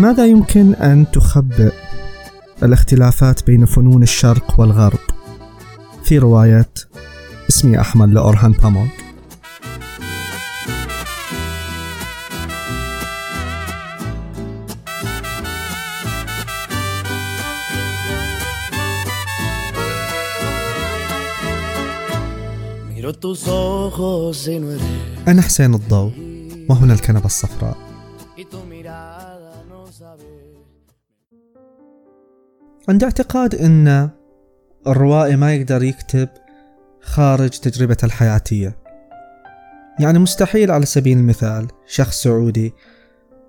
ماذا يمكن أن تخبئ الاختلافات بين فنون الشرق والغرب؟ في رواية اسمي أحمد لأورهان باموغ أنا حسين الضوء وهنا الكنبة الصفراء. عندي اعتقاد أن الروائي ما يقدر يكتب خارج تجربته الحياتية. يعني مستحيل على سبيل المثال شخص سعودي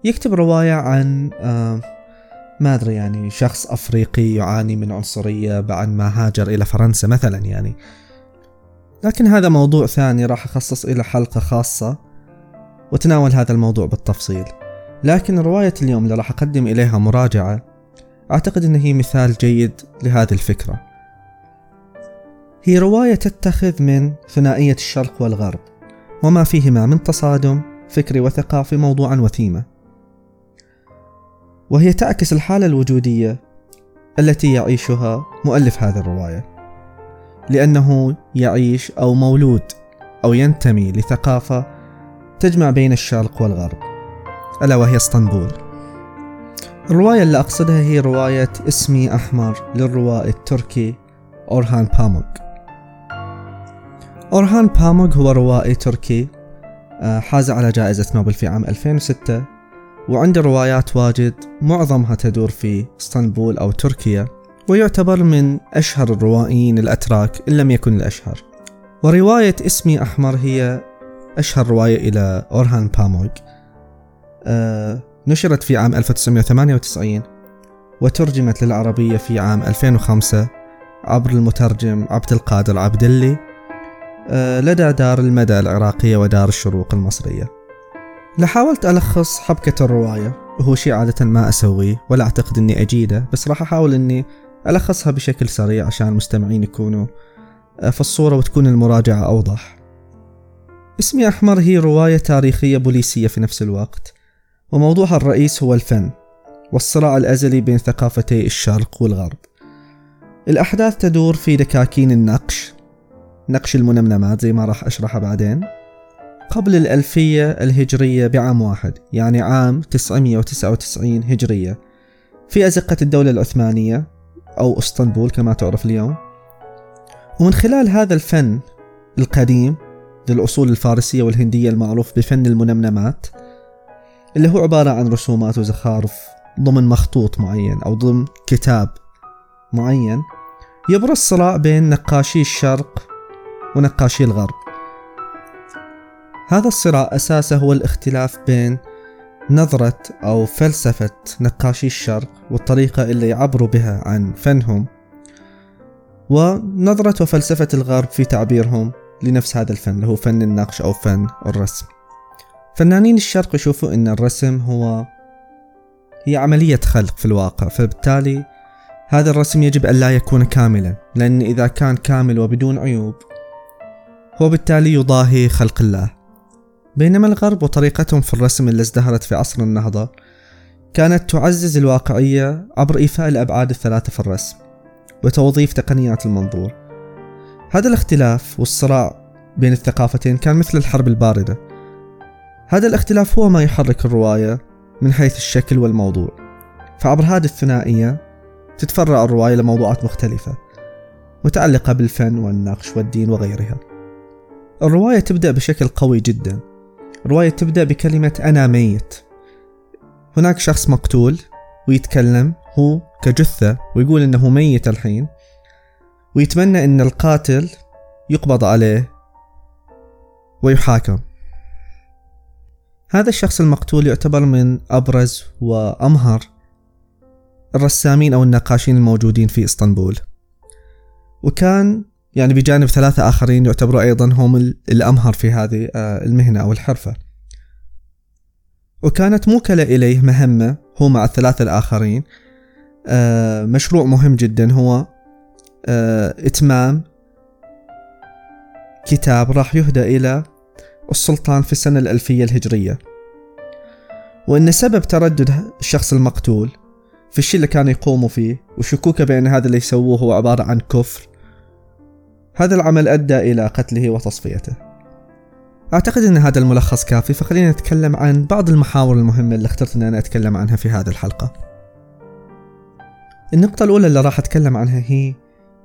يكتب رواية عن آه ما أدري يعني شخص أفريقي يعاني من عنصرية بعد ما هاجر إلى فرنسا مثلا يعني. لكن هذا موضوع ثاني راح أخصص إلى حلقة خاصة وتناول هذا الموضوع بالتفصيل. لكن رواية اليوم اللي راح أقدم إليها مراجعة أعتقد أن هي مثال جيد لهذه الفكرة. هي رواية تتخذ من ثنائية الشرق والغرب وما فيهما من تصادم فكري وثقافي موضوعا وثيمة. وهي تعكس الحالة الوجودية التي يعيشها مؤلف هذه الرواية لأنه يعيش أو مولود أو ينتمي لثقافة تجمع بين الشرق والغرب ألا وهي اسطنبول. الرواية اللي أقصدها هي رواية اسمي أحمر للروائي التركي أورهان باموغ أورهان باموغ هو روائي تركي آه، حاز على جائزة نوبل في عام 2006 وعنده روايات واجد معظمها تدور في إسطنبول أو تركيا ويعتبر من أشهر الروائيين الأتراك إن لم يكن الأشهر. ورواية اسمي أحمر هي أشهر رواية إلى أورهان باموغ آه نشرت في عام 1998 وترجمت للعربية في عام 2005 عبر المترجم عبد القادر عبدلي آه لدى دار المدى العراقية ودار الشروق المصرية. لحاولت ألخص حبكة الرواية وهو شيء عادة ما أسويه ولا أعتقد أني أجيده بس راح أحاول أني ألخصها بشكل سريع عشان المستمعين يكونوا آه، في الصورة وتكون المراجعة أوضح. اسمي أحمر هي رواية تاريخية بوليسية في نفس الوقت. وموضوعها الرئيس هو الفن والصراع الأزلي بين ثقافتي الشرق والغرب. الأحداث تدور في دكاكين النقش نقش المنمنمات زي ما راح أشرحها بعدين. قبل الألفية الهجرية بعام واحد يعني عام 999 هجرية في أزقة الدولة العثمانية أو إسطنبول كما تعرف اليوم. ومن خلال هذا الفن القديم للأصول الفارسية والهندية المعروف بفن المنمنمات اللي هو عبارة عن رسومات وزخارف ضمن مخطوط معين أو ضمن كتاب معين يبرز صراع بين نقاشي الشرق ونقاشي الغرب. هذا الصراع أساسه هو الاختلاف بين نظرة أو فلسفة نقاشي الشرق والطريقة اللي يعبروا بها عن فنهم ونظرة وفلسفة الغرب في تعبيرهم لنفس هذا الفن اللي هو فن النقش أو فن الرسم. فنانين الشرق يشوفوا أن الرسم هو هي عملية خلق في الواقع فبالتالي هذا الرسم يجب أن لا يكون كاملا لأن إذا كان كامل وبدون عيوب هو بالتالي يضاهي خلق الله. بينما الغرب وطريقتهم في الرسم اللي ازدهرت في عصر النهضة كانت تعزز الواقعية عبر إيفاء الأبعاد الثلاثة في الرسم وتوظيف تقنيات المنظور. هذا الاختلاف والصراع بين الثقافتين كان مثل الحرب الباردة. هذا الاختلاف هو ما يحرك الرواية من حيث الشكل والموضوع. فعبر هذه الثنائية تتفرع الرواية لموضوعات مختلفة متعلقة بالفن والنقش والدين وغيرها. الرواية تبدأ بشكل قوي جدا. الرواية تبدأ بكلمة أنا ميت هناك شخص مقتول ويتكلم هو كجثة ويقول إنه ميت الحين ويتمنى إن القاتل يقبض عليه ويحاكم. هذا الشخص المقتول يعتبر من أبرز وأمهر الرسامين أو النقاشين الموجودين في إسطنبول. وكان يعني بجانب ثلاثة آخرين يعتبروا أيضا هم الأمهر في هذه آه، المهنة أو الحرفة. وكانت موكلة إليه مهمة هو مع الثلاثة الآخرين. آه، مشروع مهم جدا هو آه، إتمام كتاب راح يهدى إلى السلطان في السنة الألفية الهجرية. وأن سبب تردد الشخص المقتول في الشيء اللي كان يقوموا فيه وشكوكه بأن هذا اللي يسووه هو عبارة عن كفر هذا العمل أدى إلى قتله وتصفيته. أعتقد أن هذا الملخص كافي فخلينا نتكلم عن بعض المحاور المهمة اللي اخترت أن أنا أتكلم عنها في هذه الحلقة. النقطة الأولى اللي راح أتكلم عنها هي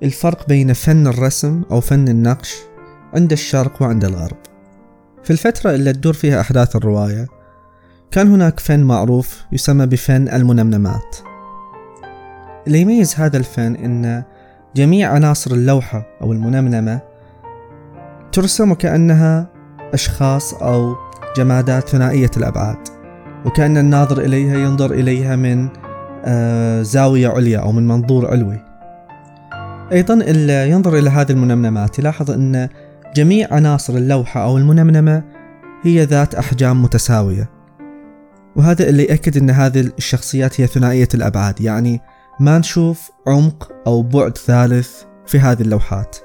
الفرق بين فن الرسم أو فن النقش عند الشرق وعند الغرب. في الفترة اللي تدور فيها أحداث الرواية كان هناك فن معروف يسمى بفن المنمنمات. اللي يميز هذا الفن أن جميع عناصر اللوحة أو المنمنمة ترسم وكأنها أشخاص أو جمادات ثنائية الأبعاد وكأن الناظر إليها ينظر إليها من آه، زاوية عليا أو من منظور علوي. أيضا اللي ينظر إلى هذه المنمنمات يلاحظ أن جميع عناصر اللوحة أو المنمنمة هي ذات أحجام متساوية. وهذا اللي يأكد أن هذه الشخصيات هي ثنائية الأبعاد يعني ما نشوف عمق أو بعد ثالث في هذه اللوحات.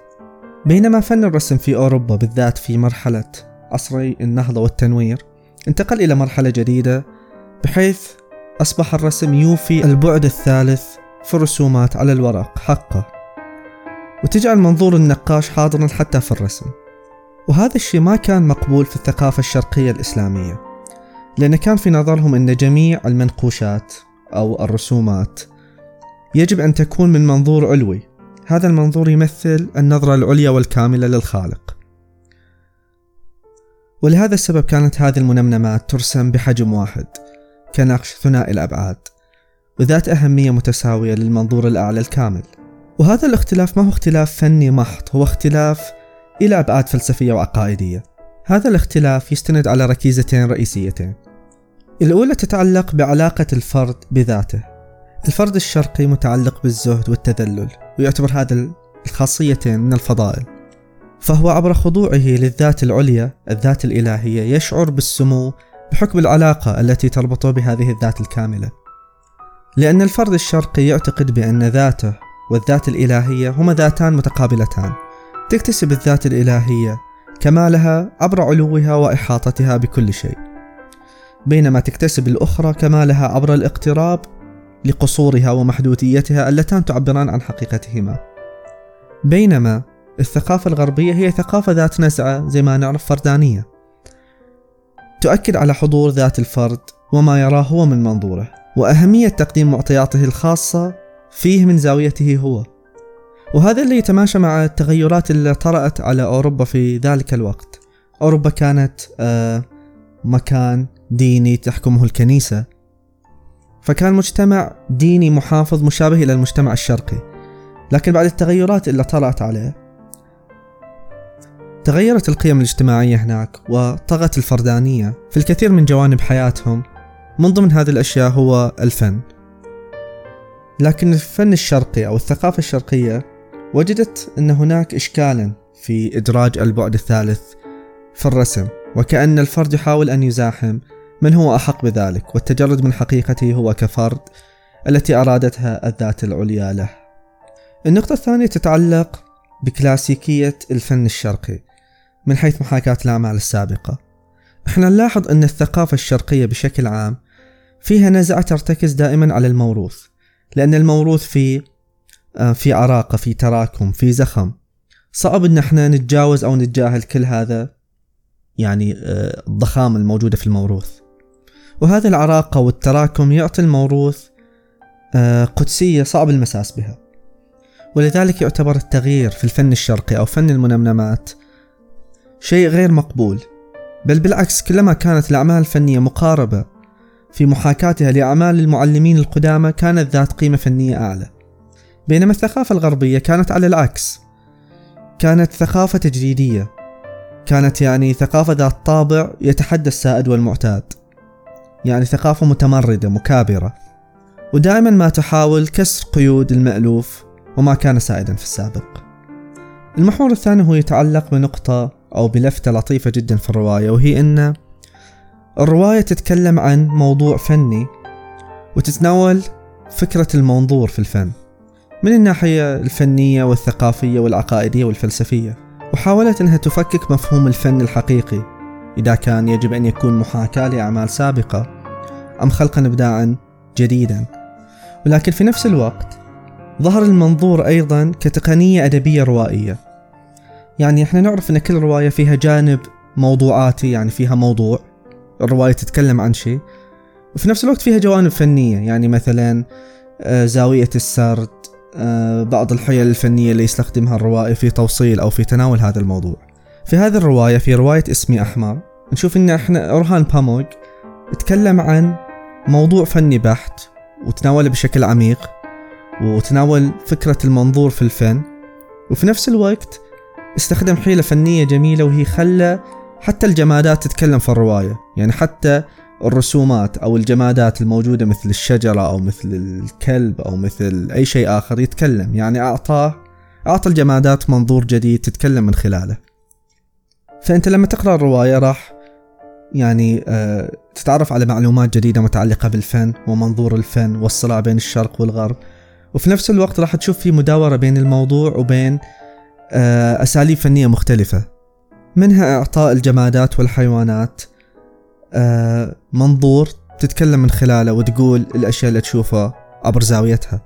بينما فن الرسم في أوروبا بالذات في مرحلة عصري النهضة والتنوير انتقل إلى مرحلة جديدة بحيث أصبح الرسم يوفي البعد الثالث في الرسومات على الورق حقه. وتجعل منظور النقاش حاضرا حتى في الرسم. وهذا الشيء ما كان مقبول في الثقافة الشرقية الإسلامية لأن كان في نظرهم أن جميع المنقوشات أو الرسومات يجب أن تكون من منظور علوي. هذا المنظور يمثل النظرة العليا والكاملة للخالق. ولهذا السبب كانت هذه المنمنمات ترسم بحجم واحد كنقش ثنائي الأبعاد وذات أهمية متساوية للمنظور الأعلى الكامل. وهذا الاختلاف ما هو اختلاف فني محض هو اختلاف إلى أبعاد فلسفية وعقائدية. هذا الاختلاف يستند على ركيزتين رئيسيتين. الأولى تتعلق بعلاقة الفرد بذاته. الفرد الشرقي متعلق بالزهد والتذلل ويعتبر هذا الخاصيتين من الفضائل. فهو عبر خضوعه للذات العليا الذات الإلهية يشعر بالسمو بحكم العلاقة التي تربطه بهذه الذات الكاملة. لأن الفرد الشرقي يعتقد بأن ذاته والذات الإلهية هما ذاتان متقابلتان. تكتسب الذات الإلهية كمالها عبر علوها وإحاطتها بكل شيء. بينما تكتسب الأخرى كمالها عبر الاقتراب لقصورها ومحدوديتها اللتان تعبران عن حقيقتهما. بينما الثقافة الغربية هي ثقافة ذات نزعة زي ما نعرف فردانية. تؤكد على حضور ذات الفرد وما يراه هو من منظوره وأهمية تقديم معطياته الخاصة فيه من زاويته هو. وهذا اللي يتماشى مع التغيرات اللي طرأت على أوروبا في ذلك الوقت. أوروبا كانت آه مكان ديني تحكمه الكنيسة. فكان مجتمع ديني محافظ مشابه إلى المجتمع الشرقي. لكن بعد التغيرات اللي طرأت عليه تغيرت القيم الاجتماعية هناك وطغت الفردانية في الكثير من جوانب حياتهم. من ضمن هذه الأشياء هو الفن. لكن الفن الشرقي أو الثقافة الشرقية وجدت أن هناك إشكالا في إدراج البعد الثالث في الرسم وكأن الفرد يحاول أن يزاحم من هو أحق بذلك والتجرد من حقيقته هو كفرد التي أرادتها الذات العليا له. النقطة الثانية تتعلق بكلاسيكية الفن الشرقي من حيث محاكاة الأعمال السابقة. إحنا نلاحظ أن الثقافة الشرقية بشكل عام فيها نزعة ترتكز دائما على الموروث لأن الموروث في آه، في عراقة في تراكم في زخم. صعب إن إحنا نتجاوز أو نتجاهل كل هذا يعني آه، الضخامة الموجودة في الموروث. وهذه العراقة والتراكم يعطي الموروث آه، قدسية صعب المساس بها. ولذلك يعتبر التغيير في الفن الشرقي أو فن المنمنمات شيء غير مقبول. بل بالعكس كلما كانت الأعمال الفنية مقاربة في محاكاتها لأعمال المعلمين القدامى كانت ذات قيمة فنية أعلى. بينما الثقافة الغربية كانت على العكس. كانت ثقافة تجريدية كانت يعني ثقافة ذات طابع يتحدى السائد والمعتاد. يعني ثقافة متمردة مكابرة. ودائما ما تحاول كسر قيود المألوف وما كان سائدا في السابق. المحور الثاني هو يتعلق بنقطة أو بلفتة لطيفة جدا في الرواية وهي أن الرواية تتكلم عن موضوع فني وتتناول فكرة المنظور في الفن من الناحية الفنية والثقافية والعقائدية والفلسفية وحاولت أنها تفكك مفهوم الفن الحقيقي إذا كان يجب أن يكون محاكاة لأعمال سابقة أم خلقا إبداعا جديدا. ولكن في نفس الوقت ظهر المنظور أيضا كتقنية أدبية روائية. يعني إحنا نعرف أن كل رواية فيها جانب موضوعاتي يعني فيها موضوع الرواية تتكلم عن شيء. وفي نفس الوقت فيها جوانب فنية يعني مثلا آه، زاوية السرد آه، بعض الحيل الفنية اللي يستخدمها الروائي في توصيل أو في تناول هذا الموضوع. في هذه الرواية في رواية اسمي أحمر نشوف إن إحنا أورهان باموغ تكلم عن موضوع فني بحت وتناوله بشكل عميق وتناول فكرة المنظور في الفن. وفي نفس الوقت استخدم حيلة فنية جميلة وهي خلى حتى الجمادات تتكلم في الرواية. يعني حتى الرسومات أو الجمادات الموجودة مثل الشجرة أو مثل الكلب أو مثل أي شيء آخر يتكلم. يعني أعطاه أعطى الجمادات منظور جديد تتكلم من خلاله. فأنت لما تقرأ الرواية راح يعني آه تتعرف على معلومات جديدة متعلقة بالفن ومنظور الفن والصراع بين الشرق والغرب. وفي نفس الوقت راح تشوف في مداورة بين الموضوع وبين آه أساليب فنية مختلفة. منها إعطاء الجمادات والحيوانات. آه منظور تتكلم من خلاله وتقول الأشياء اللي تشوفها عبر زاويتها.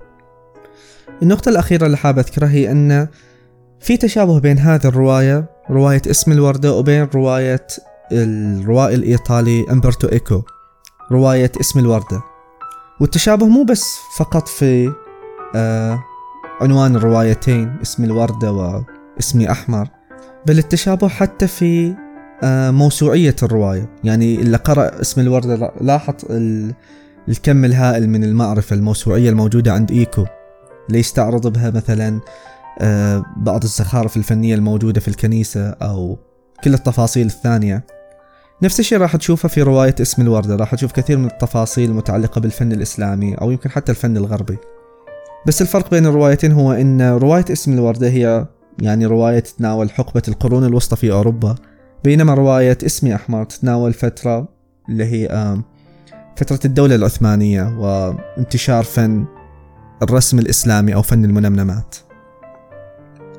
النقطة الأخيرة اللي حاب أذكرها هي أن في تشابه بين هذه الرواية رواية اسم الوردة وبين رواية الروائي الإيطالي أمبرتو إيكو رواية اسم الوردة. والتشابه مو بس فقط في آه عنوان الروايتين اسم الوردة واسمي أحمر. بل التشابه حتى في آه موسوعية الرواية. يعني اللي قرأ اسم الوردة لاحظ الكم الهائل من المعرفة الموسوعية الموجودة عند إيكو. ليستعرض بها مثلا آه بعض الزخارف الفنية الموجودة في الكنيسة أو كل التفاصيل الثانية. نفس الشيء راح تشوفه في رواية اسم الوردة راح تشوف كثير من التفاصيل المتعلقة بالفن الإسلامي أو يمكن حتى الفن الغربي. بس الفرق بين الروايتين هو أن رواية اسم الوردة هي يعني رواية تتناول حقبة القرون الوسطى في أوروبا بينما رواية اسمي أحمر تتناول فترة اللي هي فترة الدولة العثمانية وانتشار فن الرسم الإسلامي أو فن المنمنمات.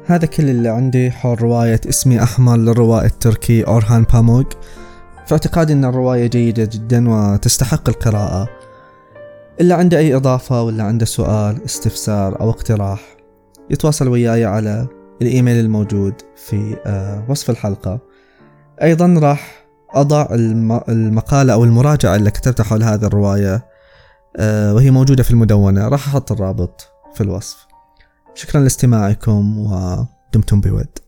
هذا كل اللي عندي حول رواية اسمي أحمر للروائي التركي أورهان باموغ. في اعتقادي أن الرواية جيدة جدا وتستحق القراءة. إلا عنده أي إضافة ولا عنده سؤال استفسار أو اقتراح يتواصل وياي على الإيميل الموجود في آه، وصف الحلقة. أيضا راح أضع المقالة أو المراجعة اللي كتبتها حول هذه الرواية آه، وهي موجودة في المدونة. راح أحط الرابط في الوصف. شكرا لاستماعكم ودمتم بود.